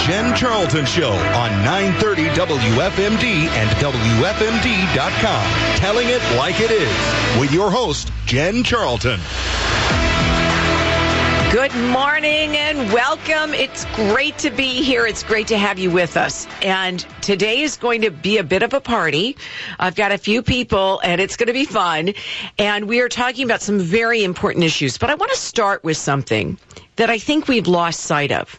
Jen Charlton Show on 930 WFMD and WFMD.com. Telling it like it is with your host, Jen Charlton. Good morning and welcome. It's great to be here. It's great to have you with us. And today is going to be a bit of a party. I've got a few people and it's going to be fun. And we are talking about some very important issues. But I want to start with something that I think we've lost sight of.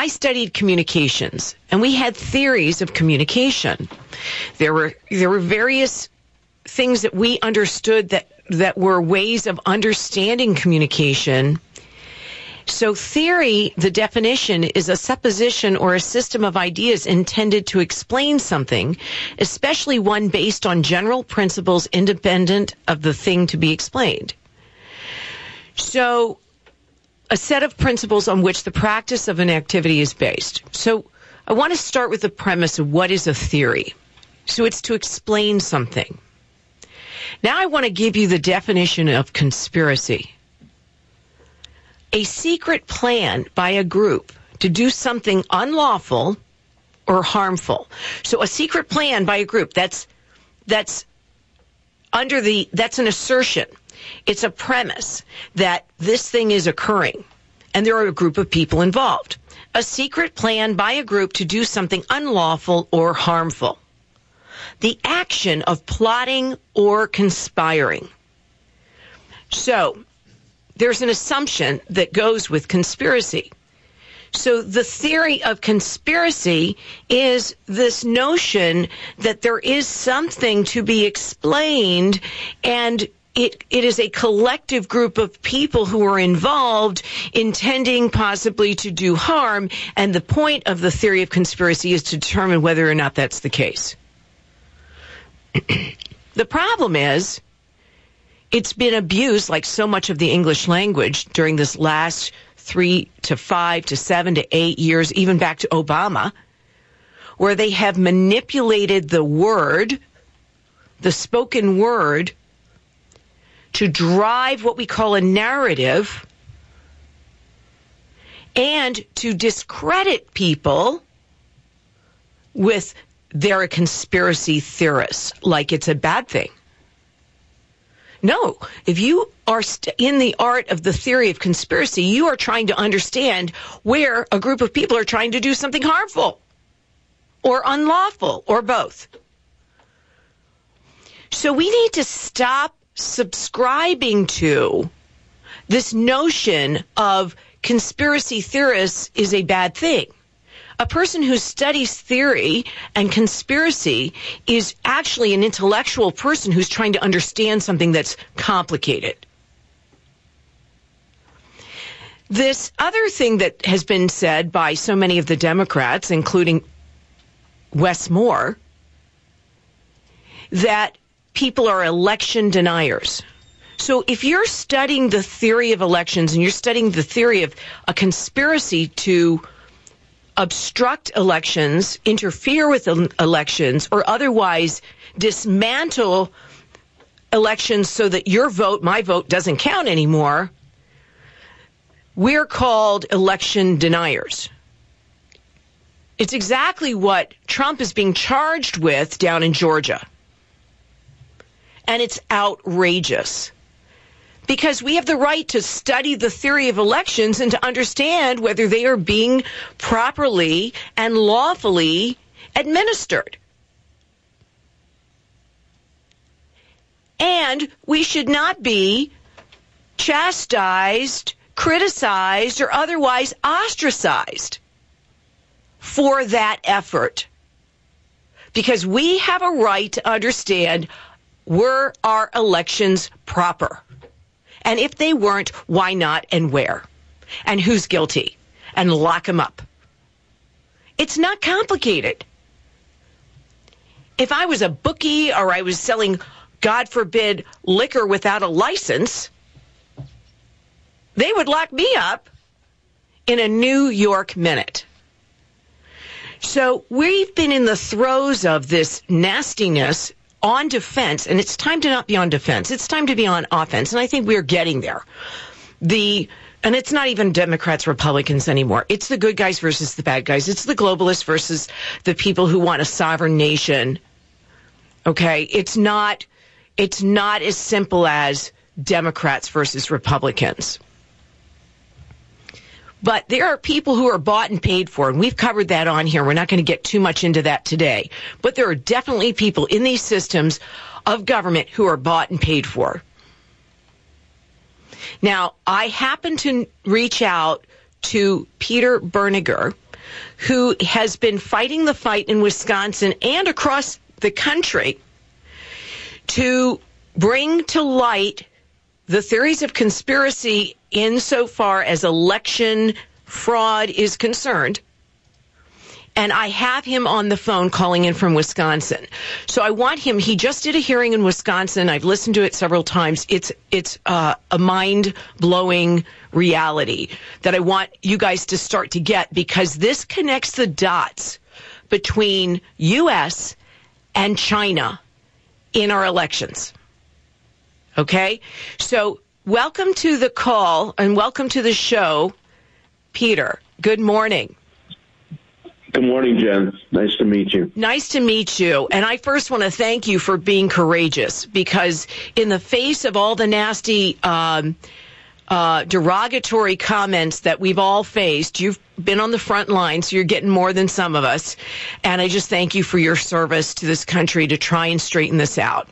I studied communications and we had theories of communication. There were, there were various things that we understood that, that were ways of understanding communication so theory, the definition is a supposition or a system of ideas intended to explain something, especially one based on general principles independent of the thing to be explained. So a set of principles on which the practice of an activity is based. So I want to start with the premise of what is a theory. So it's to explain something. Now I want to give you the definition of conspiracy a secret plan by a group to do something unlawful or harmful. So a secret plan by a group that's that's under the that's an assertion. It's a premise that this thing is occurring and there are a group of people involved. A secret plan by a group to do something unlawful or harmful. The action of plotting or conspiring. So, there's an assumption that goes with conspiracy. So the theory of conspiracy is this notion that there is something to be explained and it, it is a collective group of people who are involved intending possibly to do harm. And the point of the theory of conspiracy is to determine whether or not that's the case. the problem is it's been abused like so much of the English language during this last three to five to seven to eight years, even back to Obama, where they have manipulated the word, the spoken word, to drive what we call a narrative and to discredit people with they're a conspiracy theorist, like it's a bad thing. No, if you are st- in the art of the theory of conspiracy, you are trying to understand where a group of people are trying to do something harmful or unlawful or both. So we need to stop subscribing to this notion of conspiracy theorists is a bad thing a person who studies theory and conspiracy is actually an intellectual person who's trying to understand something that's complicated. This other thing that has been said by so many of the Democrats, including Wes Moore, that people are election deniers. So if you're studying the theory of elections and you're studying the theory of a conspiracy to obstruct elections, interfere with elections, or otherwise dismantle elections so that your vote, my vote, doesn't count anymore, we're called election deniers. It's exactly what Trump is being charged with down in Georgia. And it's outrageous because we have the right to study the theory of elections and to understand whether they are being properly and lawfully administered. And we should not be chastised, criticized, or otherwise ostracized for that effort. Because we have a right to understand were our elections proper? And if they weren't, why not and where? And who's guilty? And lock them up. It's not complicated. If I was a bookie or I was selling, God forbid, liquor without a license, they would lock me up in a New York minute. So we've been in the throes of this nastiness on defense, and it's time to not be on defense. It's time to be on offense, and I think we're getting there. The And it's not even Democrats, Republicans anymore. It's the good guys versus the bad guys. It's the globalists versus the people who want a sovereign nation. Okay. It's not, it's not as simple as Democrats versus Republicans. But there are people who are bought and paid for, and we've covered that on here. We're not going to get too much into that today. But there are definitely people in these systems of government who are bought and paid for. Now, I happen to reach out to Peter Bernegger, who has been fighting the fight in Wisconsin and across the country to bring to light the theories of conspiracy insofar as election fraud is concerned and I have him on the phone calling in from Wisconsin. So I want him. He just did a hearing in Wisconsin. I've listened to it several times. It's it's uh, a mind blowing reality that I want you guys to start to get because this connects the dots between U.S. and China in our elections. Okay, so welcome to the call and welcome to the show, Peter. Good morning. Good morning, Jen. Nice to meet you. Nice to meet you. And I first want to thank you for being courageous because, in the face of all the nasty, um, uh, derogatory comments that we've all faced, you've been on the front line, so you're getting more than some of us. And I just thank you for your service to this country to try and straighten this out.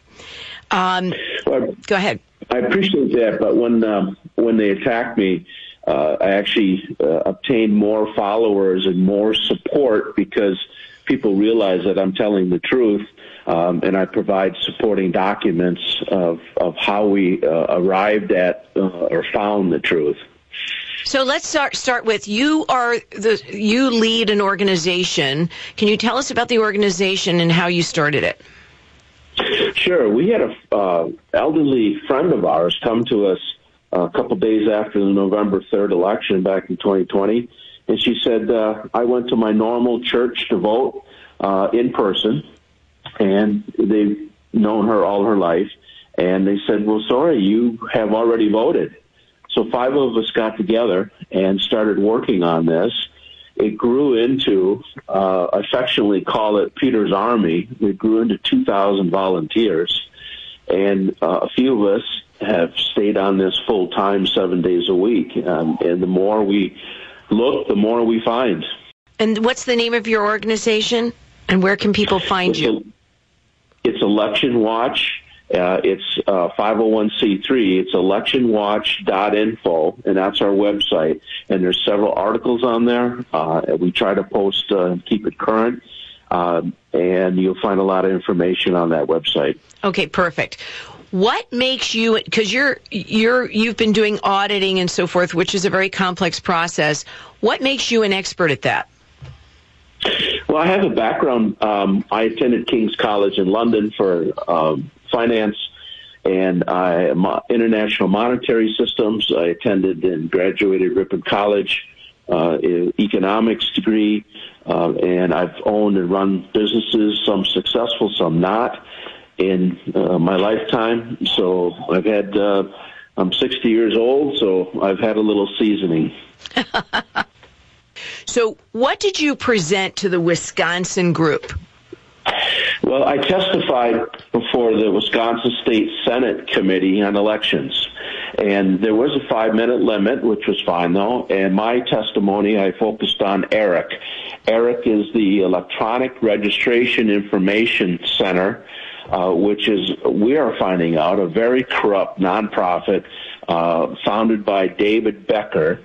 Um, well, go ahead. I appreciate that, but when uh, when they attacked me, uh, I actually uh, obtained more followers and more support because people realize that I'm telling the truth. Um, and I provide supporting documents of, of how we uh, arrived at uh, or found the truth. So let's start start with you are the you lead an organization. Can you tell us about the organization and how you started it? Sure. We had a uh, elderly friend of ours come to us a couple days after the November 3rd election back in 2020. And she said, uh, I went to my normal church to vote uh, in person, and they've known her all her life. And they said, Well, sorry, you have already voted. So five of us got together and started working on this. It grew into, uh, affectionately call it Peter's Army. It grew into 2,000 volunteers. And uh, a few of us have stayed on this full time, seven days a week. Um, and the more we look, the more we find. And what's the name of your organization? And where can people find it's you? A, it's Election Watch. Uh, it's uh, 501c3. It's electionwatch.info, and that's our website. And there's several articles on there. Uh, we try to post uh, and keep it current. Um, and you'll find a lot of information on that website. Okay, perfect. What makes you because you're you're you've been doing auditing and so forth, which is a very complex process. What makes you an expert at that? Well, I have a background. Um, I attended King's College in London for um, finance and I international monetary systems. I attended and graduated Ripon College, uh, economics degree, uh, and I've owned and run businesses, some successful, some not in uh, my lifetime. So I've had, uh, I'm 60 years old, so I've had a little seasoning. so, what did you present to the Wisconsin group? Well, I testified before the Wisconsin State Senate Committee on Elections. And there was a five minute limit, which was fine though. And my testimony, I focused on ERIC. ERIC is the Electronic Registration Information Center uh, which is, we are finding out, a very corrupt nonprofit uh, founded by David Becker.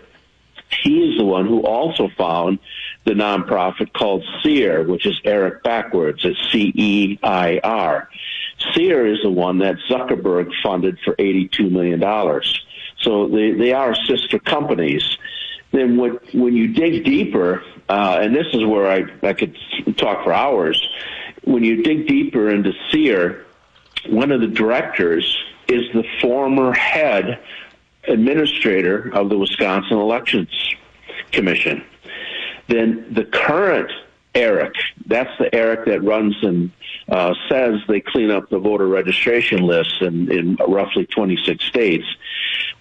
He is the one who also found the nonprofit called CEIR, which is Eric backwards. It's C-E-I-R. CEIR is the one that Zuckerberg funded for $82 million. So they, they are sister companies. Then what, when you dig deeper, uh, and this is where I, I could talk for hours, when you dig deeper into CEIR, one of the directors is the former head administrator of the Wisconsin Elections Commission. Then the current Eric, that's the Eric that runs and uh, says they clean up the voter registration lists in, in roughly 26 states.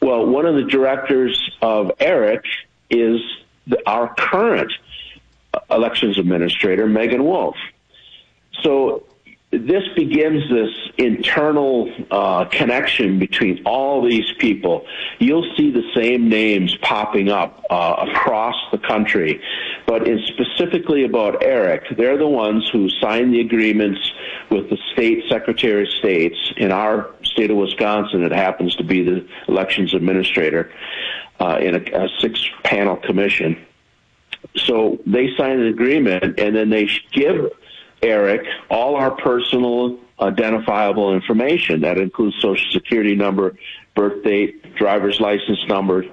Well, one of the directors of ERIC is the, our current elections administrator, Meagan Wolfe. So this begins this internal uh, connection between all these people. You'll see the same names popping up uh, across the country, but in specifically about ERIC, they're the ones who signed the agreements with the state secretary of states. In our state of Wisconsin, it happens to be the elections administrator uh, in a, a six-panel commission. So they sign an agreement, and then they give Eric all our personal identifiable information. That includes social security number, birth date, driver's license number,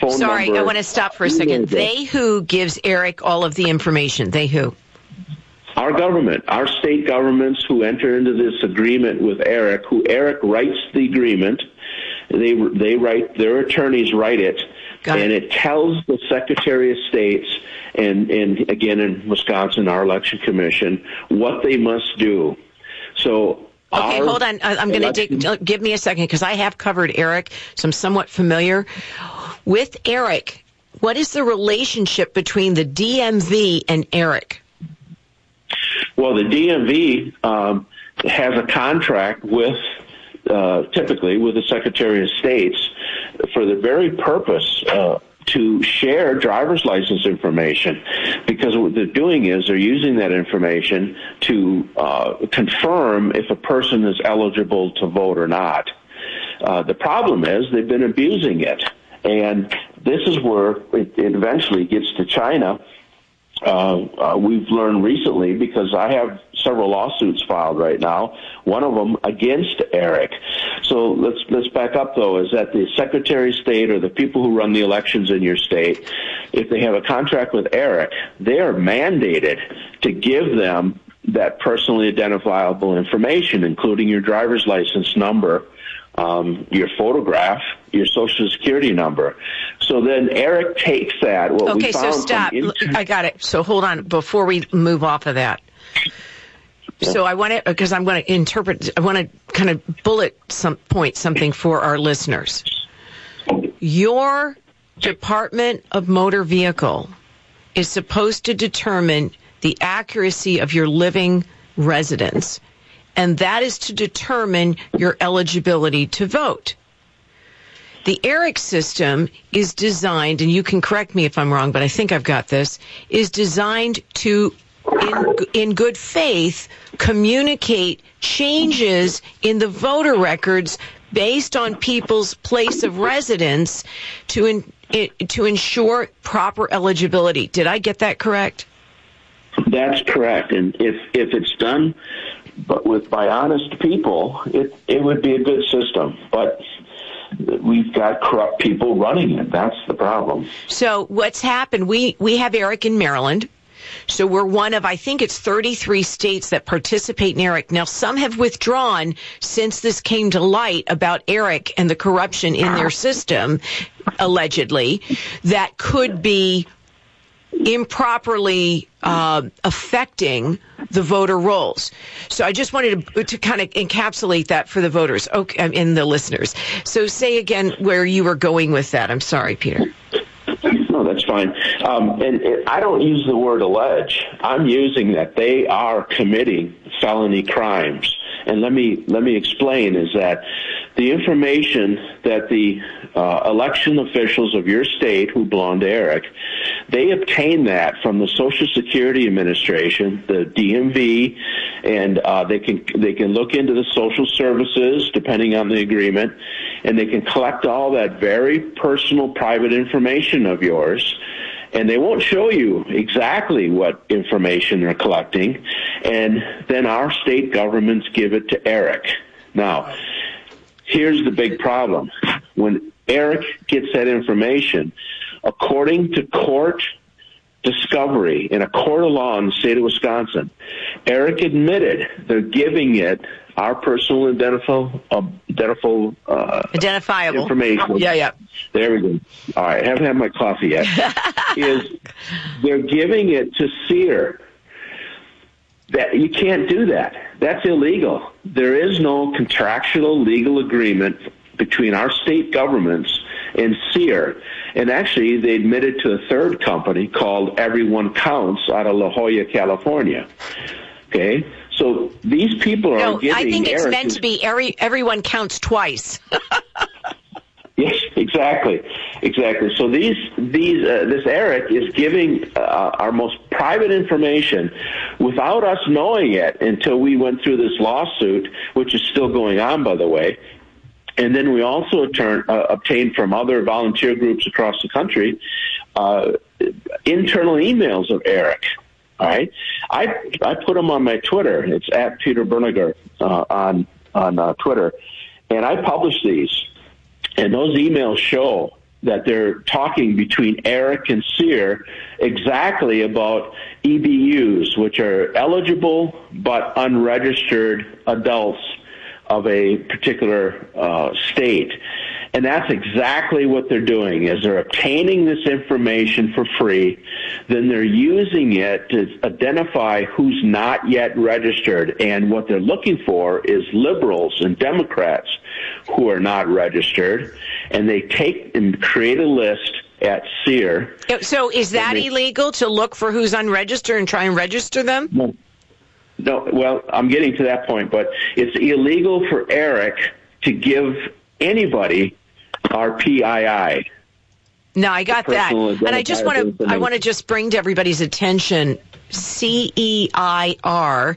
phone Sorry, number. Sorry, I want to stop for a second. They who gives Eric all of the information? They who? Our government, our state governments who enter into this agreement with Eric, who Eric writes the agreement, they they write their attorneys write it, Got and it. it tells the Secretary of States and and again in Wisconsin, our election commission, what they must do. So. Okay, hold on. I'm going to dig. Give me a second because I have covered Eric, so I'm somewhat familiar with Eric. What is the relationship between the DMV and Eric? Well, the DMV um, has a contract with, uh, typically, with the Secretary of State's for the very purpose uh, to share driver's license information. Because what they're doing is they're using that information to uh, confirm if a person is eligible to vote or not. Uh, the problem is they've been abusing it. And this is where it, it eventually gets to China uh, uh, we've learned recently because I have several lawsuits filed right now. One of them against Eric. So let's let's back up though. Is that the Secretary of State or the people who run the elections in your state, if they have a contract with Eric, they are mandated to give them that personally identifiable information, including your driver's license number, um, your photograph, your social security number. So then Eric takes that. What we Okay, so stop. inter- I got it. So hold on before we move off of that. So I want to because I'm going to interpret. I want to kind of bullet some point something for our listeners. Your Department of Motor Vehicle is supposed to determine the accuracy of your living residence, and that is to determine your eligibility to vote. The ERIC system is designed, and you can correct me if I'm wrong, but I think I've got this, is designed to, in, in good faith, communicate changes in the voter records based on people's place of residence to, in, i to ensure proper eligibility. Did I get that correct? That's correct. And if if it's done, but with by honest people, it it would be a good system. But we've got corrupt people running it. That's the problem. So what's happened? We we have Eric in Maryland. So we're one of I think it's 33 states that participate in Eric. Now some have withdrawn since this came to light about Eric and the corruption in their ah. system allegedly that could be improperly uh, affecting the voter rolls. So I just wanted to, to kind of encapsulate that for the voters okay, um, and the listeners. So say again where you were going with that. I'm sorry, Peter. No, that's fine. Um, and it, I don't use the word allege. I'm using that they are committing felony crimes. And let me let me explain is that the information that the uh, election officials of your state who belong to Eric, they obtain that from the Social Security Administration, the DMV, and uh, they can they can look into the social services depending on the agreement, and they can collect all that very personal, private information of yours and they won't show you exactly what information they're collecting. And then our state governments give it to Eric. Now, here's the big problem. When Eric gets that information, according to court discovery in a court of law in the state of Wisconsin, Eric admitted they're giving it our personal identifiable, identifiable uh, Identifiable information. Yeah, yeah. There we go. All right, I haven't had my coffee yet. is they're giving it to CEIR. That you can't do that. That's illegal. There is no contractual legal agreement between our state governments and CEIR. And actually, they admitted to a third company called Everyone Counts out of La Jolla, California. Okay, so these people are no, giving. I think it's Eric meant to be every everyone counts twice. Yes, exactly, exactly. So these these uh, this Eric is giving uh, our most private information without us knowing it until we went through this lawsuit, which is still going on, by the way. And then we also turn, uh, obtained from other volunteer groups across the country uh, internal emails of Eric. All right, I I put them on my Twitter. It's at Peter Bernegger uh, on on uh, Twitter, and I publish these. And those emails show that they're talking between Eric and CEIR exactly about EBUs, which are eligible but unregistered adults of a particular uh, state. And that's exactly what they're doing is they're obtaining this information for free, then they're using it to identify who's not yet registered. And what they're looking for is liberals and Democrats who are not registered, and they take and create a list at CEIR. So is that they, illegal to look for who's unregistered and try and register them? No. Well, I'm getting to that point, but it's illegal for Eric to give anybody our PII. No, I got that, and I just want to I want to just bring to everybody's attention CEIR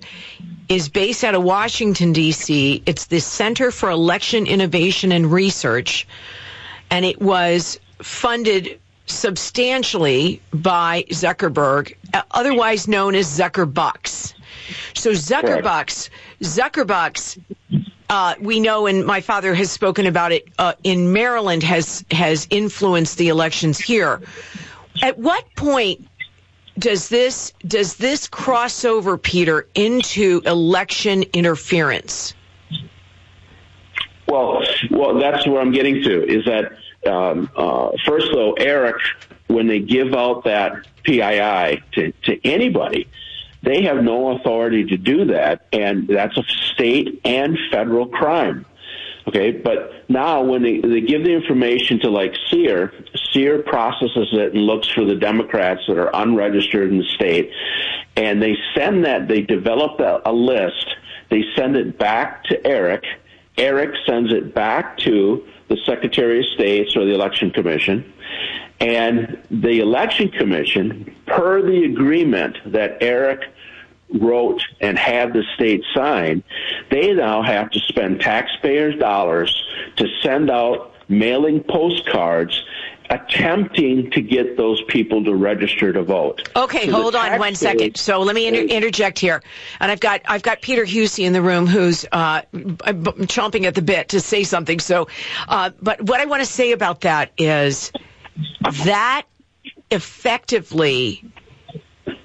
is based out of Washington D.C. It's the Center for Election Innovation and Research, and it was funded substantially by Zuckerberg, otherwise known as Zuckerbucks. So Zuckerbucks, Zuckerbucks, uh, we know, and my father has spoken about it uh, in Maryland, has has influenced the elections here. At what point does this does this cross over, Peter, into election interference? Well, well, that's where I'm getting to. Is that um, uh, first though, Eric, when they give out that PII to, to anybody, they have no authority to do that, and that's a state and federal crime. Okay, but now when they, they give the information to like CEIR, CEIR processes it and looks for the Democrats that are unregistered in the state, and they send that, they develop a, a list, they send it back to Eric, Eric sends it back to the Secretary of State or the Election Commission, and the Election Commission, per the agreement that Eric wrote and had the state sign, they now have to spend taxpayers' dollars to send out mailing postcards attempting to get those people to register to vote. Okay, so hold on one second. So let me inter- interject here, and I've got I've got Peter Huessy in the room who's uh, chomping at the bit to say something. So, uh, but what I want to say about that is that effectively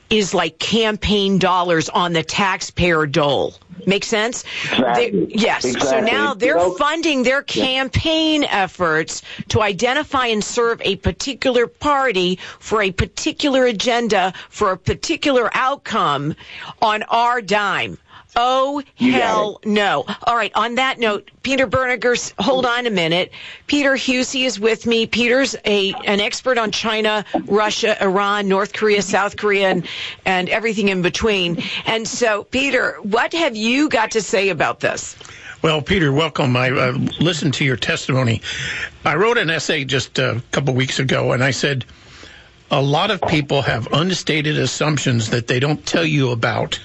is like campaign dollars on the taxpayer dole. Make sense? Exactly. yes. Exactly. So now they're funding their campaign yeah. efforts to identify and serve a particular party for a particular agenda for a particular outcome on our dime. Oh, you hell no. All right. On that note, Peter Bernegger, hold on a minute. Peter Huessy is with me. Peter's a an expert on China, Russia, Iran, North Korea, South Korea, and, and everything in between. And so, Peter, what have you got to say about this? Well, Peter, welcome. I uh, listened to your testimony. I wrote an essay just a couple weeks ago, and I said a lot of people have unstated assumptions that they don't tell you about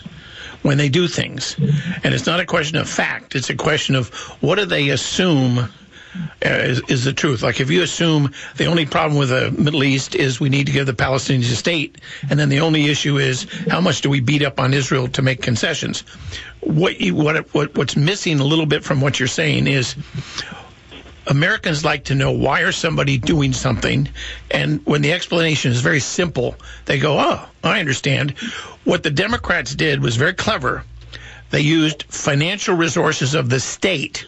when they do things. And it's not a question of fact, it's a question of what do they assume uh, is, is, the truth. Like if you assume the only problem with the Middle East is we need to give the Palestinians a state, and then the only issue is how much do we beat up on Israel to make concessions. What, you, what, what what's missing a little bit from what you're saying is Americans like to know why are somebody doing something, and when the explanation is very simple, they go, "Oh, I understand." What the Democrats did was very clever. They used financial resources of the state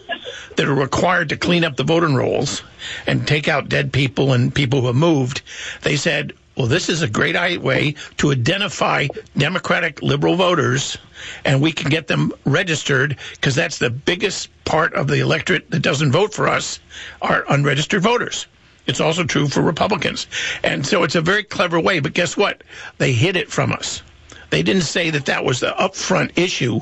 that are required to clean up the voting rolls and take out dead people and people who have moved. They said, well, this is a great way to identify Democratic liberal voters, and we can get them registered because that's the biggest part of the electorate that doesn't vote for us are unregistered voters. It's also true for Republicans. And so it's a very clever way. But guess what? They hid it from us. They didn't say that that was the upfront issue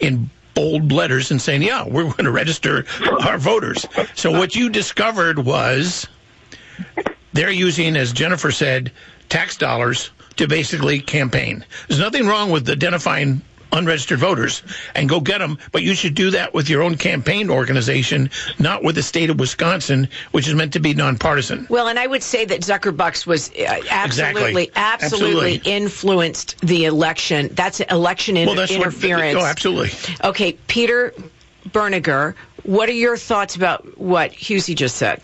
in bold letters and saying, yeah, we're going to register our voters. So what you discovered was they're using, as Jennifer said, tax dollars to basically campaign. There's nothing wrong with identifying unregistered voters and go get them. But you should do that with your own campaign organization, not with the state of Wisconsin, which is meant to be nonpartisan. Well, and I would say that Zuckerbucks was uh, absolutely, Exactly. absolutely, Absolutely. influenced the election. That's election Well, that's interference. What, oh, absolutely. Okay, Peter Bernegger, what are your thoughts about what Huessy just said?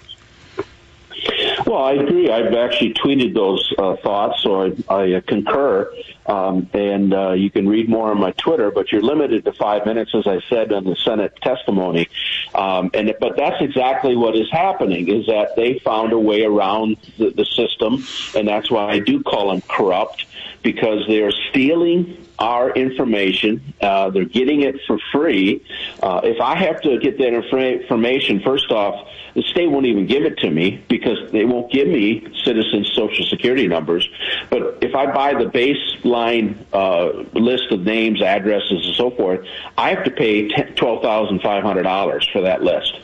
Well, I agree. I've actually tweeted those uh, thoughts, so I, I uh, concur. Um, and uh, you can read more on my Twitter, but you're limited to five minutes, as I said in the Senate testimony. Um, and but that's exactly what is happening: is that they found a way around the, the system, and that's why I do call them corrupt because they are stealing our information. Uh, they're getting it for free. Uh, if I have to get that information, first off, the state won't even give it to me because they won't give me citizens' social security numbers. But if I buy the baseline uh, list of names, addresses, and so forth, I have to pay twelve thousand five hundred dollars for that list.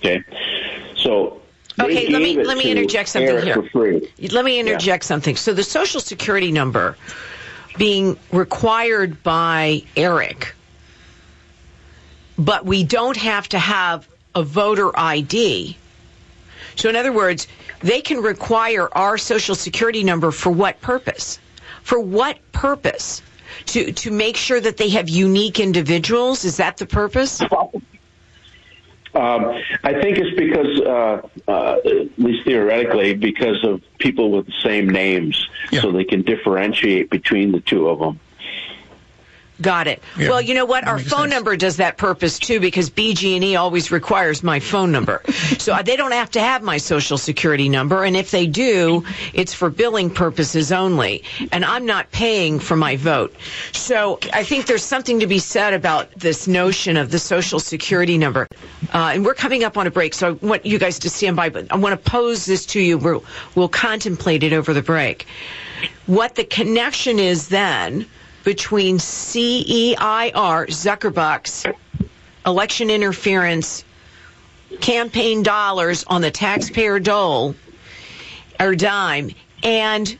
Okay, so. they Okay, let me let me interject something Eric here. For free. Let me interject something. So the social security number being required by Eric, but we don't have to have a voter ID. So in other words, they can require our social security number for what purpose? For what purpose? To to make sure that they have unique individuals? Is that the purpose? Um, I think it's because, uh, uh, at least theoretically, because of people with the same names, Yeah. so they can differentiate between the two of them. Got it. Yeah, well, you know what? Our phone sense. number does that purpose too because BG&E always requires my phone number. so uh, they don't have to have my social security number and if they do, it's for billing purposes only. And I'm not paying for my vote. So I think there's something to be said about this notion of the social security number. Uh, and we're coming up on a break, so I want you guys to stand by, but I want to pose this to you. We'll, we'll contemplate it over the break what the connection is then between CEIR, Zuckerbucks, election interference, campaign dollars on the taxpayer dole or dime, and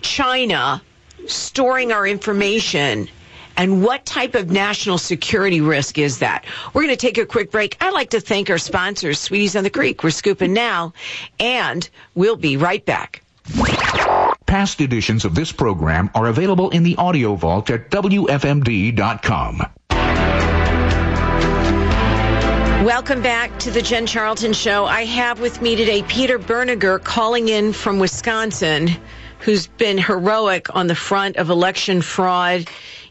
China storing our information. And what type of national security risk is that? We're going to take a quick break. I'd like to thank our sponsors, Sweeties on the Creek. We're scooping now, and we'll be right back. Past editions of this program are available in the audio vault at WFMD.com. Welcome back to the Jen Charlton Show. I have with me today Peter Bernegger calling in from Wisconsin, who's been heroic on the front of election fraud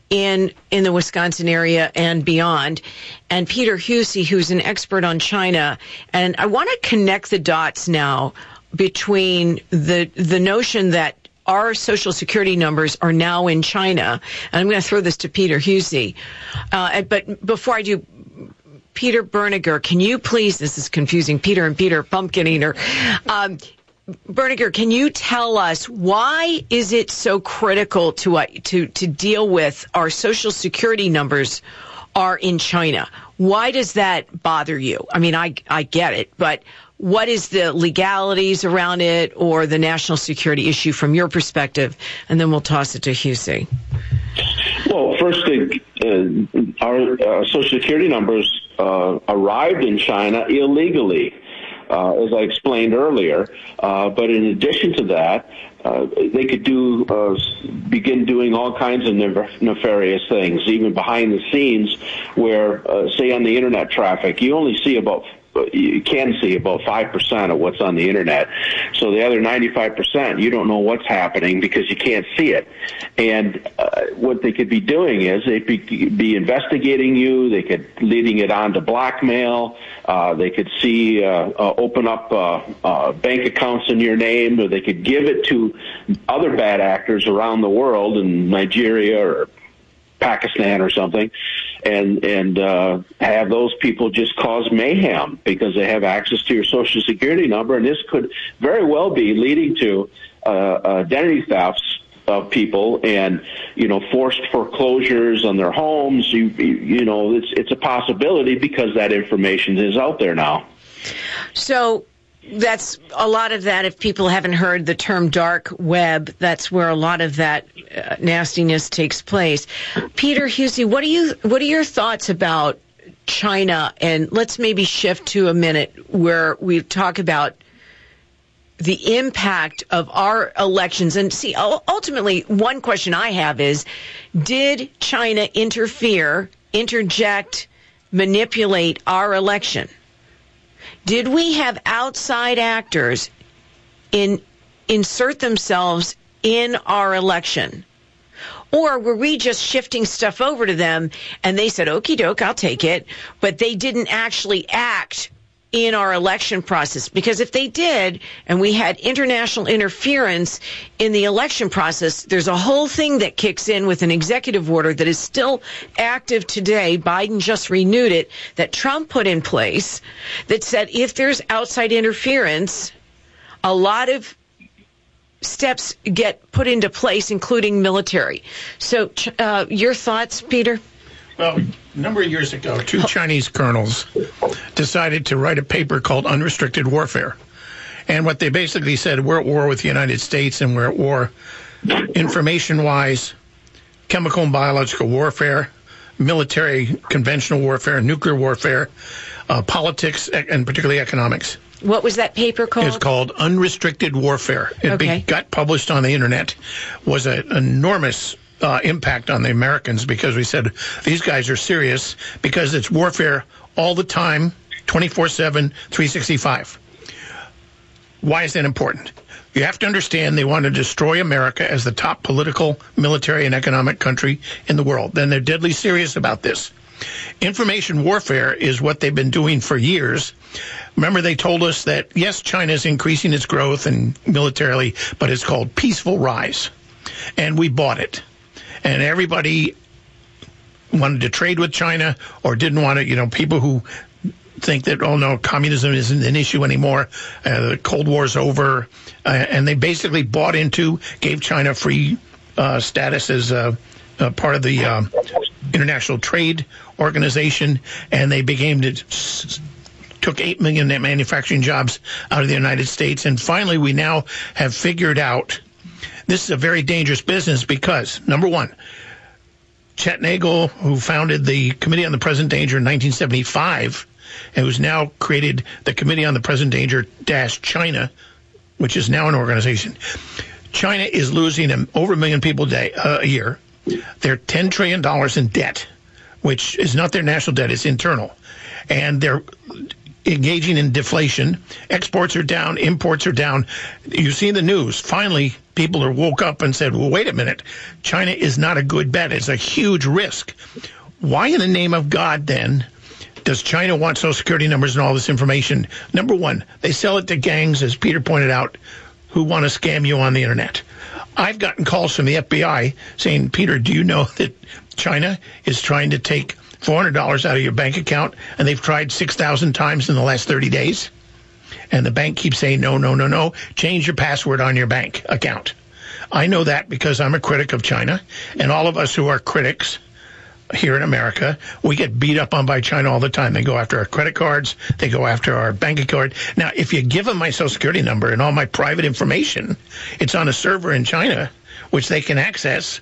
in in the Wisconsin area and beyond. And Peter Huessy, who's an expert on China. And I want to connect the dots now between the the notion that our social security numbers are now in China. And I'm going to throw this to Peter Huessy. Uh, but before I do, Peter Bernegger, can you please, this is confusing, Peter and Peter, pumpkin eater. Um, Bernegger, can you tell us why is it so critical to, uh, to, to deal with our social security numbers are in China? Why does that bother you? I mean, I, I get it, but what is the legalities around it or the national security issue from your perspective? And then we'll toss it to Huessy. Well, first, uh, our uh, social security numbers uh, arrived in China illegally, uh, as I explained earlier. Uh, but in addition to that, uh, they could do uh, begin doing all kinds of nef- nefarious things, even behind the scenes, where, uh, say, on the internet traffic, you only see about you can see about 5% of what's on the internet. So the other 95%, you don't know what's happening because you can't see it. And uh, what they could be doing is they'd be, be investigating you. They could leading it on to blackmail. Uh, they could see, uh, uh, open up uh, uh, bank accounts in your name, or they could give it to other bad actors around the world in Nigeria or Pakistan or something, and and uh, have those people just cause mayhem because they have access to your social security number, and this could very well be leading to uh, identity thefts of people and you know forced foreclosures on their homes. You you know it's it's a possibility because that information is out there now. So that's a lot of that. If people haven't heard the term dark web, that's where a lot of that uh, nastiness takes place. Peter Huessy, what are you? What are your thoughts about China? And let's maybe shift to a minute where we talk about the impact of our elections. And see, ultimately, one question I have is: Did China interfere, interject, manipulate our election? Did we have outside actors in insert themselves in our election? Or were we just shifting stuff over to them and they said, okie doke, I'll take it, but they didn't actually act in our election process. Because if they did, and we had international interference in the election process, there's a whole thing that kicks in with an executive order that is still active today. Biden just renewed it that Trump put in place that said if there's outside interference, a lot of steps get put into place, including military. So, uh, your thoughts, Peter? Well, a number of years ago, two Chinese colonels decided to write a paper called Unrestricted Warfare. And what they basically said, we're at war with the United States and we're at war information wise, chemical and biological warfare, military, conventional warfare, nuclear warfare, uh, politics, and particularly economics. What was that paper called? It's called Unrestricted Warfare. It okay. got published on the internet. Was an enormous uh, impact on the Americans because we said these guys are serious because it's warfare all the time, 24 7, 365. Why is that important? You have to understand they want to destroy America as the top political, military, and economic country in the world. Then they're deadly serious about this. Information warfare is what they've been doing for years. Remember, they told us that, yes, China is increasing its growth and militarily, but it's called peaceful rise. And we bought it and everybody wanted to trade with China or didn't want to, you know, people who think that, oh no, communism isn't an issue anymore, uh, the Cold War's over, uh, and they basically bought into, gave China free uh, status as part of the um, International Trade Organization, and they became to took 8 million manufacturing jobs out of the United States. And finally, we now have figured out this is a very dangerous business because, number one, Chet Nagle, who founded the Committee on the Present Danger in 1975, and who's now created the Committee on the Present Danger Dash China, which is now an organization. China is losing over a million people a day uh, a year. They're ten trillion dollars in debt, which is not their national debt; it's internal, and they're engaging in deflation. Exports are down, imports are down. You see the news. Finally, people are woke up and said, well, wait a minute. China is not a good bet. It's a huge risk. Why in the name of God then does China want social security numbers and all this information? Number one, they sell it to gangs, as Peter pointed out, who want to scam you on the internet. I've gotten calls from the FBI saying, Peter, do you know that China is trying to take $400 out of your bank account and they've tried 6,000 times in the last 30 days? And the bank keeps saying, no, no, no, no, change your password on your bank account. I know that because I'm a critic of China, and all of us who are critics here in America, we get beat up on by China all the time. They go after our credit cards, they go after our bank account. Now, if you give them my social security number and all my private information, it's on a server in China, which they can access.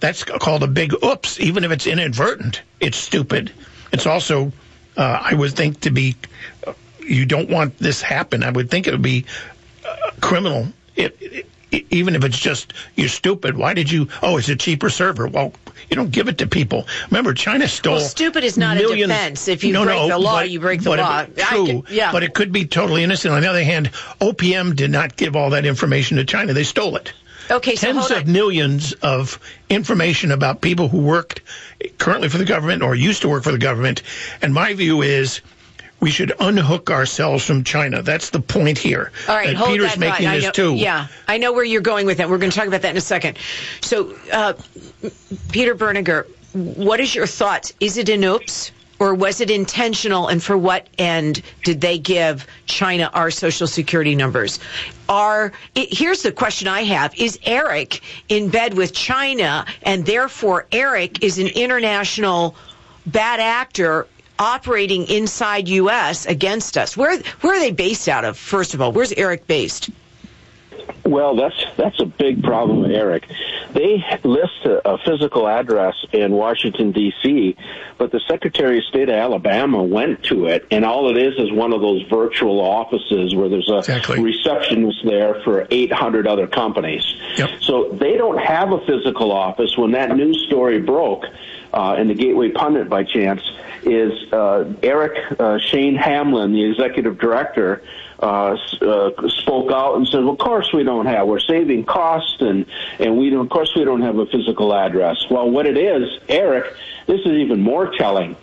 That's called a big oops, even if it's inadvertent. It's stupid. It's also, uh, I would think, to be you don't want this happen. I would think it would be uh, criminal. It, it, even if it's just you're stupid. Why did you? Oh, it's a cheaper server. Well, you don't give it to people. Remember, China stole. Well, stupid is not millions, a defense. If you no, break no, the law, but, you break the law. It, true. yeah. But it could be totally innocent. On the other hand, OPM did not give all that information to China. They stole it. Okay, so tens of millions of information about people who worked currently for the government or used to work for the government. And my view is we should unhook ourselves from China. That's the point here. All right, hold Peter's that making this know, too. Yeah, I know where you're going with that. We're going to talk about that in a second. So, uh, Peter Bernegger, what is your thoughts? Is it an oops? Or was it intentional, and for what end did they give China our social security numbers? Are it, here's the question I have: Is Eric in bed with China, and therefore Eric is an international bad actor operating inside U.S. against us? Where where are they based out of? First of all, where's Eric based? Well, that's that's a big problem, Eric. They list a, a physical address in Washington D.C., but the Secretary of State of Alabama went to it, and all it is is one of those virtual offices where there's a Exactly. receptionist there for 800 other companies. Yep. So they don't have a physical office. When that news story broke uh, in the Gateway Pundit by chance, is uh, Eric uh, Shane Hamlin, the executive director, uh, uh, spoke out and said, well, "Of course we don't have. We're saving costs, and and we don't, of course we don't have a physical address." Well, what it is, Eric, this is even more telling.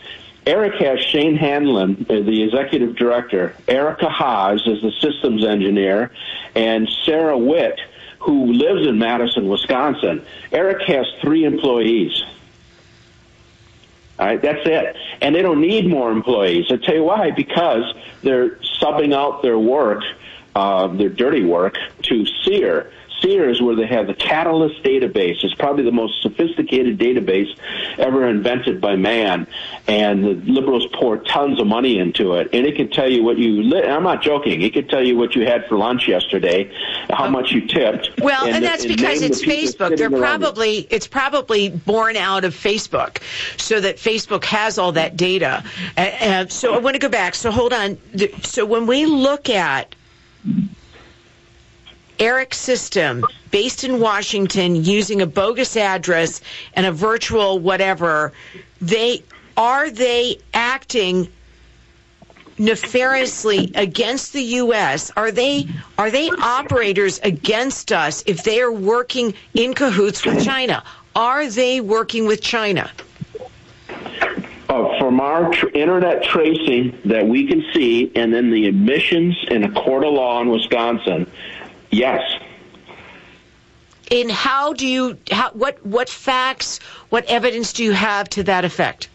Eric has Shane Hamlin, uh, the executive director, Erica Haas is the systems engineer, and Sarah Witt, who lives in Madison, Wisconsin. Eric has three employees. All right, that's it. And they don't need more employees. I tell you why, because they're subbing out their work, uh, their dirty work, to CEIR. CEIR is where they have the Catalist database. It's probably the most sophisticated database ever invented by man. And the liberals pour tons of money into it. And it can tell you what you, li- I'm not joking, it can tell you what you had for lunch yesterday, how much you tipped. Well, and, the- that's because it's Facebook. They're sitting around you. probably it's probably born out of Facebook, so that Facebook has all that data. Uh, so I want to go back. So hold on. So when we look at Eric's system based in Washington using a bogus address and a virtual whatever, they are they acting nefariously against the U.S. Are they are they operators against us if they are working in cahoots with China? Are they working with China? Uh, from our tr- internet tracing that we can see, and then the admissions in a court of law in Wisconsin, yes. In how do you how, what what facts, what evidence do you have to that effect?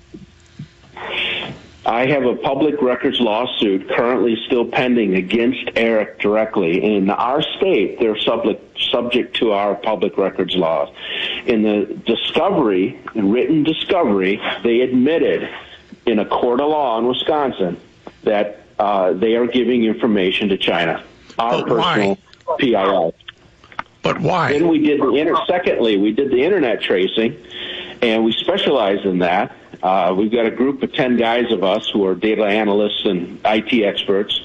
I have a public records lawsuit currently still pending against Eric directly. In our state, they're subject, subject to our public records laws. In the discovery, written discovery, they admitted in a court of law in Wisconsin that uh, they are giving information to China. Our But why? PIL. But why? Then we did the inter. Secondly, we did the internet tracing, and we specialize in that. Uh, we've got a group of ten guys of us who are data analysts and IT experts,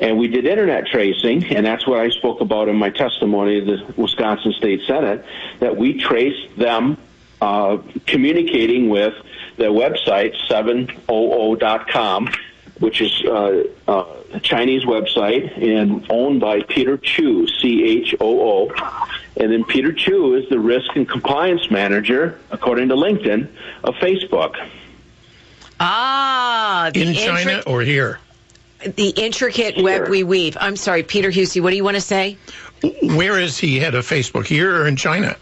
and we did internet tracing, and that's what I spoke about in my testimony to the Wisconsin State Senate. That we traced them uh, communicating with the website 700.com, which is uh, uh, a Chinese website and owned by Peter Choo, C H O O. And then Peter Choo is the risk and compliance manager, according to LinkedIn, of Facebook. Ah, the in China intric- or here? the intricate web we weave. I'm sorry, Peter Huessy. What do you want to say? Where is he head of Facebook? Here or in China?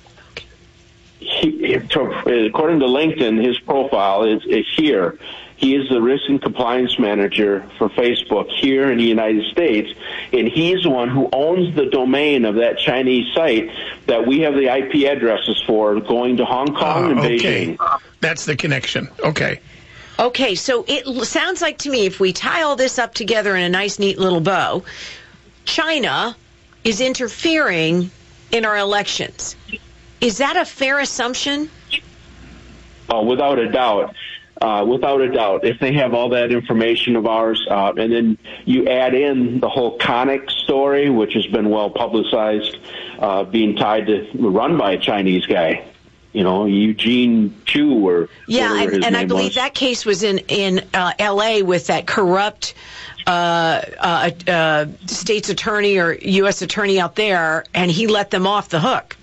He, according to LinkedIn, his profile is, is here. He is the risk and compliance manager for Facebook here in the United States, and he's the one who owns the domain of that Chinese site that we have the IP addresses for going to Hong Kong Ah, and okay. Beijing. That's the connection. Okay. Okay, so it sounds like to me if we tie all this up together in a nice, neat little bow, China is interfering in our elections. Is that a fair assumption? Oh, without a doubt. Uh, without a doubt, if they have all that information of ours, uh, and then you add in the whole Konnech story, which has been well publicized, uh, being tied to run by a Chinese guy, you know, Eugene Chu or Yeah, and, I believe was. that case was in in uh, L.A. with that corrupt uh, uh, uh, state's attorney or U.S. attorney out there, and he let them off the hook.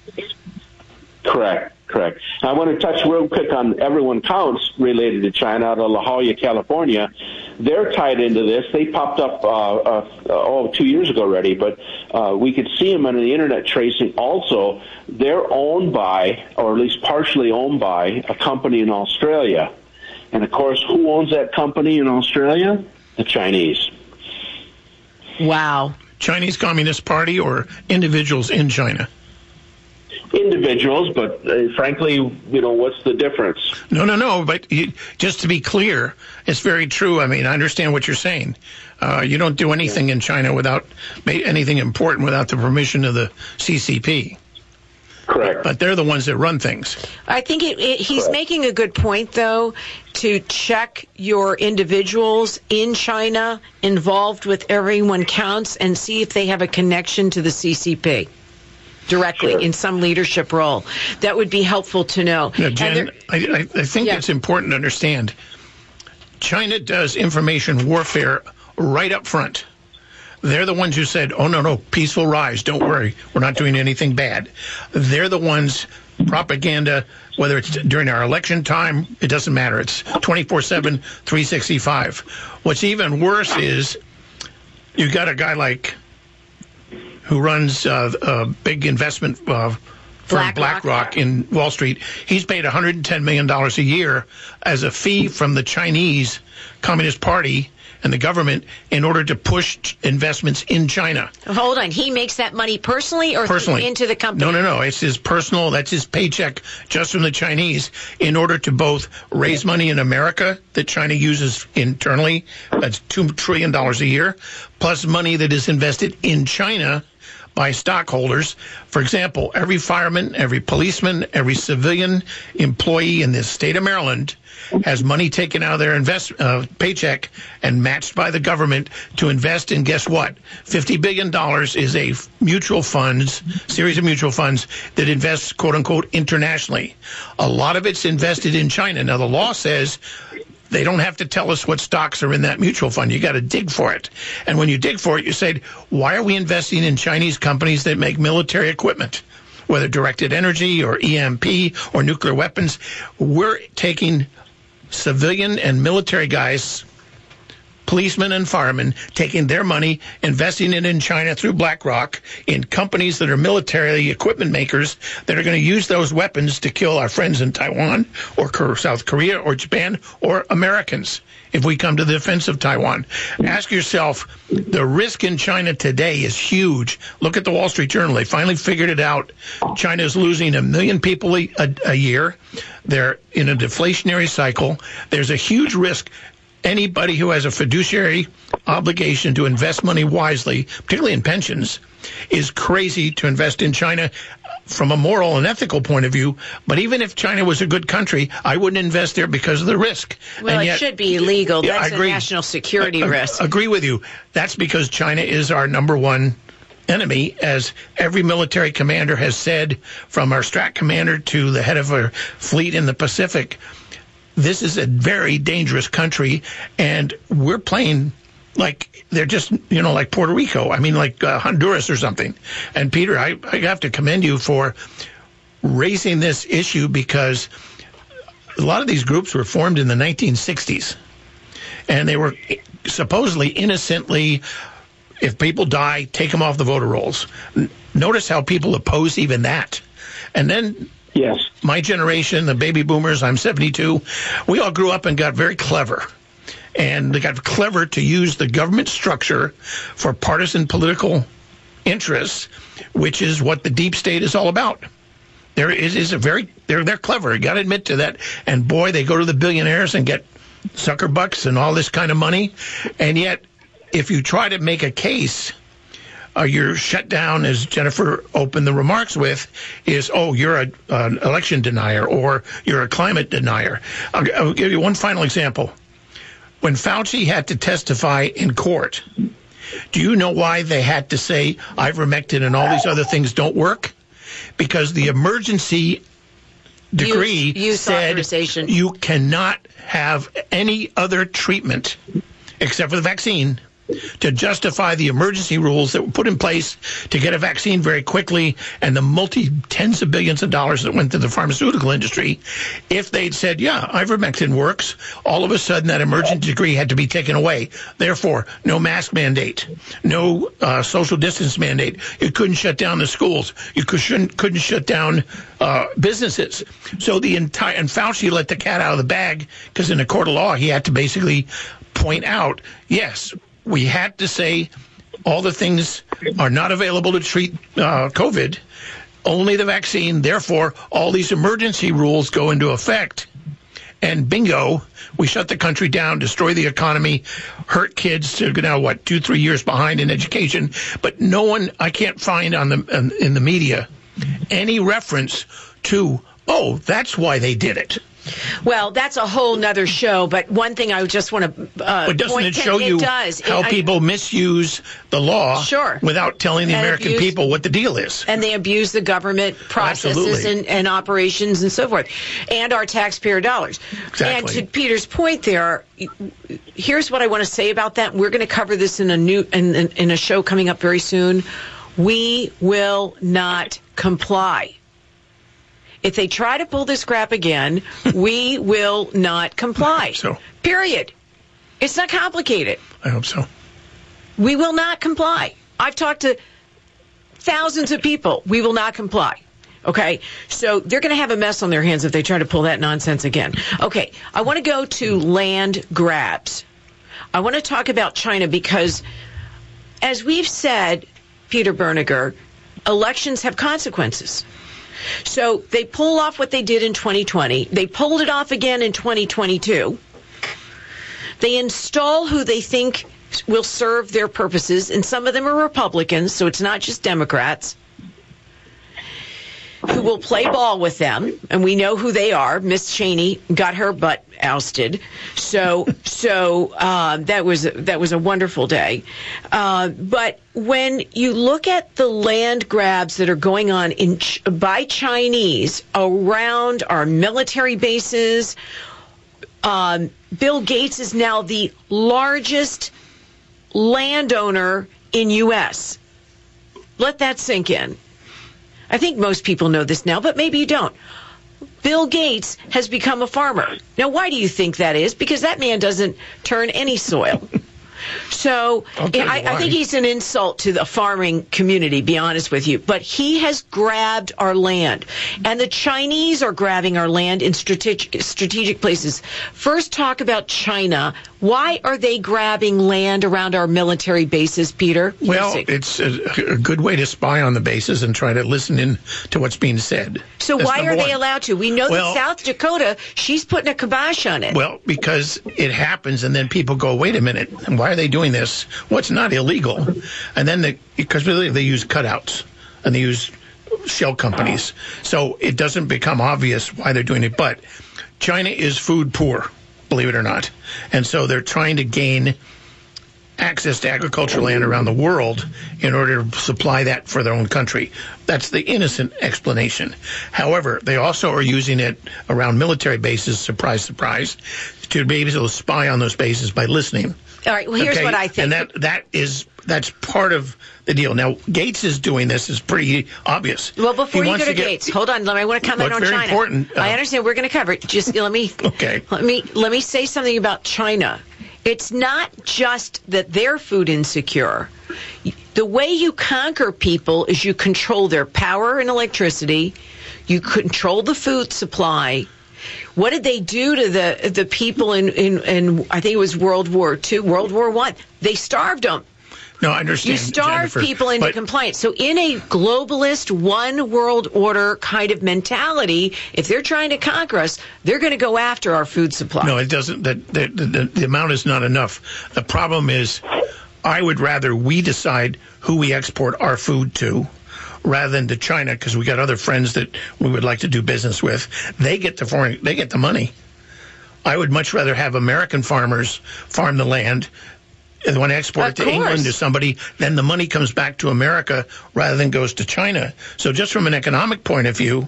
Correct, correct. I want to touch real quick on Everyone Counts related to China out of La Jolla, California. they're tied into this. They popped up uh, uh, oh two years ago already, but uh, we could see them on the internet tracing. Also, they're owned by, or at least partially owned by, a company in Australia. And of course, who owns that company in Australia? The Chinese. Wow. Chinese Communist Party or individuals in China? Individuals, but uh, frankly, you know, what's the difference? No, no, no. But you, just to be clear, it's very true. I mean, I understand what you're saying. Uh, you don't do anything in China without anything important without the permission of the CCP. Correct. But they're the ones that run things. I think it, it, he's Correct. making a good point, though, to check your individuals in China involved with Everyone Counts and see if they have a connection to the CCP directly sure. in some leadership role. That would be helpful to know. Now, Jen, I, I, think yeah. it's important to understand China does information warfare right up front. They're the ones who said, oh, no, no, peaceful rise. Don't worry. We're not doing anything bad. They're the ones propaganda, whether it's during our election time, it doesn't matter. It's 24 7, 365. What's even worse is you've got a guy like who runs uh, a big investment uh, firm, BlackRock. BlackRock in Wall Street. He's paid 110 million dollars a year as a fee from the Chinese Communist Party and the government in order to push investments in China. Hold on, he makes that money personally or personally. into the company? No, no, no. It's his personal. That's his paycheck just from the Chinese in order to both raise money in America that China uses internally. That's two trillion dollars a year, plus money that is invested in China by stockholders. For example, every fireman, every policeman, every civilian employee in the state of Maryland has money taken out of their invest uh, paycheck and matched by the government to invest in. Guess what? Fifty billion dollars is a mutual funds series of mutual funds that invests quote unquote internationally. A lot of it's invested in China. Now the law says they don't have to tell us what stocks are in that mutual fund. You got to dig for it. And when you dig for it, you say, why are we investing in Chinese companies that make military equipment? Whether directed energy or EMP or nuclear weapons, we're taking civilian and military guys policemen and firemen taking their money, investing it in China through BlackRock in companies that are military equipment makers that are going to use those weapons to kill our friends in Taiwan or South Korea or Japan or Americans if we come to the defense of Taiwan. Ask yourself, the risk in China today is huge. Look at the Wall Street Journal. They finally figured it out. China is losing a million people a, a, year. They're in a deflationary cycle. There's a huge risk anybody who has a fiduciary obligation to invest money wisely, particularly in pensions, is crazy to invest in China from a moral and ethical point of view. But even if China was a good country, I wouldn't invest there because of the risk. Well, and it should be illegal. Yeah, That's a national security I, risk. I agree with you. That's because China is our number one enemy, as every military commander has said, from our strat commander to the head of our fleet in the Pacific this is a very dangerous country, and we're playing like they're just you know like Puerto Rico. I mean like uh, Honduras or something. And Peter, I, I have to commend you for raising this issue because a lot of these groups were formed in the 1960s, and they were supposedly innocently. If people die, take them off the voter rolls. Notice how people oppose even that. And then Yes. My generation, the baby boomers, I'm 72, we all grew up and got very clever. And they got clever to use the government structure for partisan political interests, which is what the deep state is all about. There is, is a very they're they're clever. You got to admit to that. And boy, they go to the billionaires and get Zuckerbucks and all this kind of money. And yet, if you try to make a case uh, you're shut down, as Jennifer opened the remarks with, is, oh, you're a, an election denier or you're a climate denier. I'll, I'll give you one final example. When Fauci had to testify in court, do you know why they had to say ivermectin and all these other things don't work? Because the emergency decree use, use said you cannot have any other treatment except for the vaccine to justify the emergency rules that were put in place to get a vaccine very quickly and the multi tens of billions of dollars that went to the pharmaceutical industry, if they'd said, yeah, ivermectin works, all of a sudden that emergency degree had to be taken away. Therefore, no mask mandate, no uh, social distance mandate. You couldn't shut down the schools. You couldn't, couldn't shut down uh, businesses. So the entire, and Fauci let the cat out of the bag because in a court of law, he had to basically point out, yes, we had to say all the things are not available to treat uh, COVID, only the vaccine. Therefore, all these emergency rules go into effect. And bingo, we shut the country down, destroy the economy, hurt kids to now what two, three years behind in education. But no one, I can't find on the in the media any reference to, oh, that's why they did it. Well, that's a whole nother show. But one thing I just want to uh, but doesn't point it show it you does. how It- I- people misuse the law Sure. without telling the And American abuse- people what the deal is? and they abuse the government processes and, and operations and so forth, and our taxpayer dollars. Exactly. And to Peter's point, there, here's what I want to say about that. We're going to cover this in a new in, in, in a show coming up very soon. We will not comply. If they try to pull this crap again, we will not comply. So. Period. It's not complicated. I hope so. We will not comply. I've talked to thousands of people. We will not comply. Okay, so they're going to have a mess on their hands if they try to pull that nonsense again. Okay, I want to go to land grabs. I want to talk about China because, as we've said, Peter Bernegger, elections have consequences. So they pull off what they did in 2020. They pulled it off again in 2022. They install who they think will serve their purposes, and some of them are Republicans, so it's not just Democrats who will play ball with them, and we know who they are. Miss Cheney got her butt ousted, so so uh, that was that was a wonderful day. Uh, but when you look at the land grabs that are going on in by Chinese around our military bases, um, Bill Gates is now the largest landowner in U.S. Let that sink in. I think most people know this now, but maybe you don't. Bill Gates has become a farmer. Now, why do you think that is? Because that man doesn't turn any soil. So you I, I think he's an insult to the farming community, be honest with you. But he has grabbed our land. And the Chinese are grabbing our land in strategic, strategic places. First, talk about China. Why are they grabbing land around our military bases, Peter? Well, it's a, a good way to spy on the bases and try to listen in to what's being said. So That's why are they allowed to? We know Well- that South Dakota, she's putting a kibosh on it. Well, because it happens, and then people go, "Wait a minute, why are they doing this? What's not illegal?" And then because really they use cutouts and they use shell companies, so it doesn't become obvious why they're doing it. But China is food poor, believe it or not, and so they're trying to gain access to agricultural land around the world in order to supply that for their own country. That's the innocent explanation. However, they also are using it around military bases, surprise, surprise, to be able to spy on those bases by listening. All right, well, here's Okay? what I think. And that that is that's part of the deal. Now, Gates is doing this is pretty obvious. well, before He you go to, get- Gates, hold on. Let me. I want to comment on very China. important, uh, I understand. We're going to cover it. Just let me. Okay. Let me let me say something about China. It's not just that they're food insecure. The way you conquer people is you control their power and electricity. You control the food supply. What did they do to the the people in in, in I think it was World War II, World War One? They starved them. No, I understand. You starve Jennifer, people into but- compliance. So, in a globalist, one world order kind of mentality, if they're trying to conquer us, they're going to go after our food supply. No, it doesn't. The, the, the, the amount is not enough. The problem is, I would rather we decide who we export our food to rather than to China because we got other friends that we would like to do business with. They get the foreign, they get the money. I would much rather have American farmers farm the land and want to export Of it to course. England to somebody, then the money comes back to America rather than goes to China. So just from an economic point of view,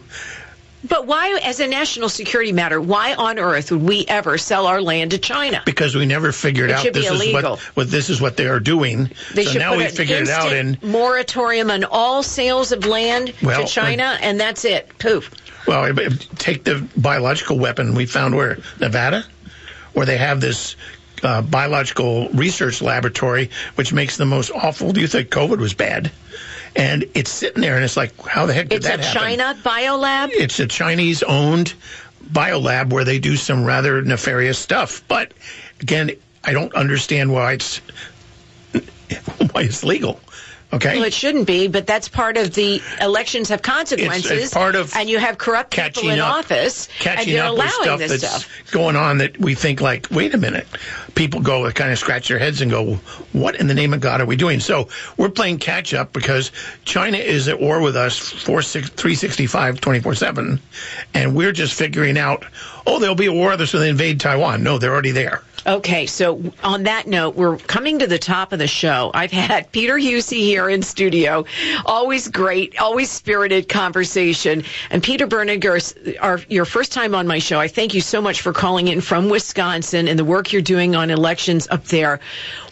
But why, as a national security matter, why on earth would we ever sell our land to China? Because we never figured It out this is what, what this is what they are doing. They so should now put we an figured it out and moratorium on all sales of land Well, to China, and that's it. Poof. Well, take the biological weapon we found where Nevada, where they have this uh, biological research laboratory, which makes the most awful. Do you think COVID was bad? And it's sitting there, and it's like, how the heck did It's that a happen? China biolab. It's a Chinese-owned biolab where they do some rather nefarious stuff. But again, I don't understand why it's why it's legal. Okay. Well, it shouldn't be, but that's part of the elections have consequences. It's- it's part of and you have corrupt people in up, office, and you're allowing stuff this stuff. going on that we think like, wait a minute. People go kind of scratch their heads and go, what in the name of God are we doing? So we're playing catch up because China is at war with us 4, 6, 365, 24 7. And we're just figuring out, oh, there'll be a war with us when they invade Taiwan. No, they're already there. Okay, so on that note, we're coming to the top of the show. I've had Peter Huessy here in studio. Always great, always spirited conversation. And Peter Bernegger, our, your first time on my show, I thank you so much for calling in from Wisconsin and the work you're doing on elections up there.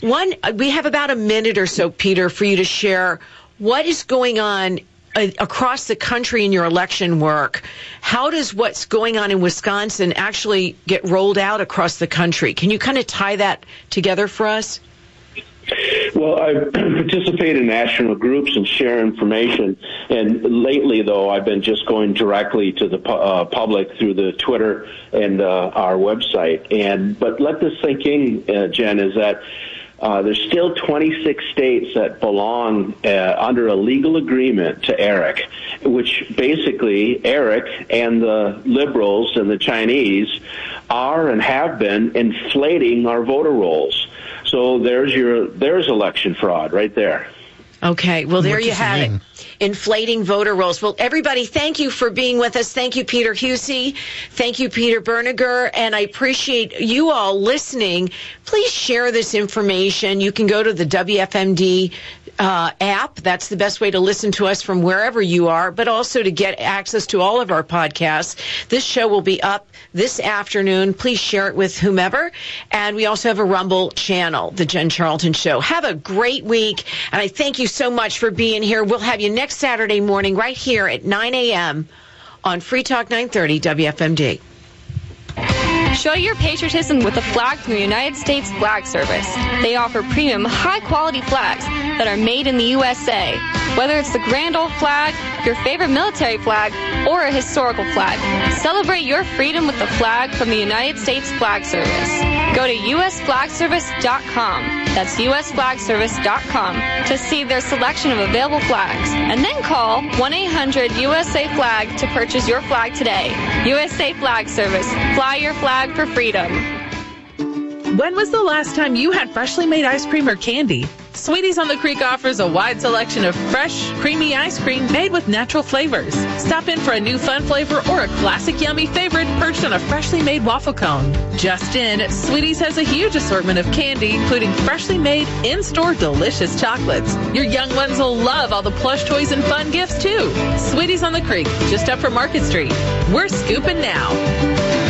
One, uh, we have about a minute or so, Peter, for you to share what is going on uh, across the country in your election work. How does what's going on in Wisconsin actually get rolled out across the country? Can you kind of tie that together for us? Well, I participate in national groups and share information. And lately, though, I've been just going directly to the uh, public through the Twitter and uh, our website. And but let this sink in, uh, Jen, is that. Uh, there's still 26 states that belong uh, under a legal agreement to Eric, which basically Eric and the liberals and the Chinese are and have been inflating our voter rolls. So there's your there's election fraud right there. Okay, well, there What you have mean? it. Inflating voter rolls. Well, everybody, thank you for being with us. Thank you, Peter Huessy. Thank you, Peter Bernegger. And I appreciate you all listening. Please share this information. You can go to the WFMD uh, app. That's the best way to listen to us from wherever you are, but also to get access to all of our podcasts. This show will be up this afternoon. Please share it with whomever. And we also have a Rumble channel, The Jen Charlton Show. Have a great week. And I thank you so much for being here. We'll have you next Saturday morning right here at 9 a.m. on Free Talk 930 WFMD. Show your patriotism with a flag from the United States Flag Service. They offer premium, high quality flags that are made in the USA. Whether it's the grand old flag, your favorite military flag, or a historical flag, celebrate your freedom with the flag from the United States Flag Service. Go to usflagservice.com. That's usflagservice.com to see their selection of available flags. And then call 1 800 USA Flag to purchase your flag today. USA Flag Service. Fly your flag for freedom. When was the last time you had freshly made ice cream or candy? Sweeties on the Creek offers a wide selection of fresh, creamy ice cream made with natural flavors. Stop in for a new fun flavor or a classic yummy favorite perched on a freshly made waffle cone. Just in, Sweeties has a huge assortment of candy, including freshly made, in-store delicious chocolates. Your young ones will love all the plush toys and fun gifts too. Sweeties on the Creek, just up from Market Street. We're scooping now.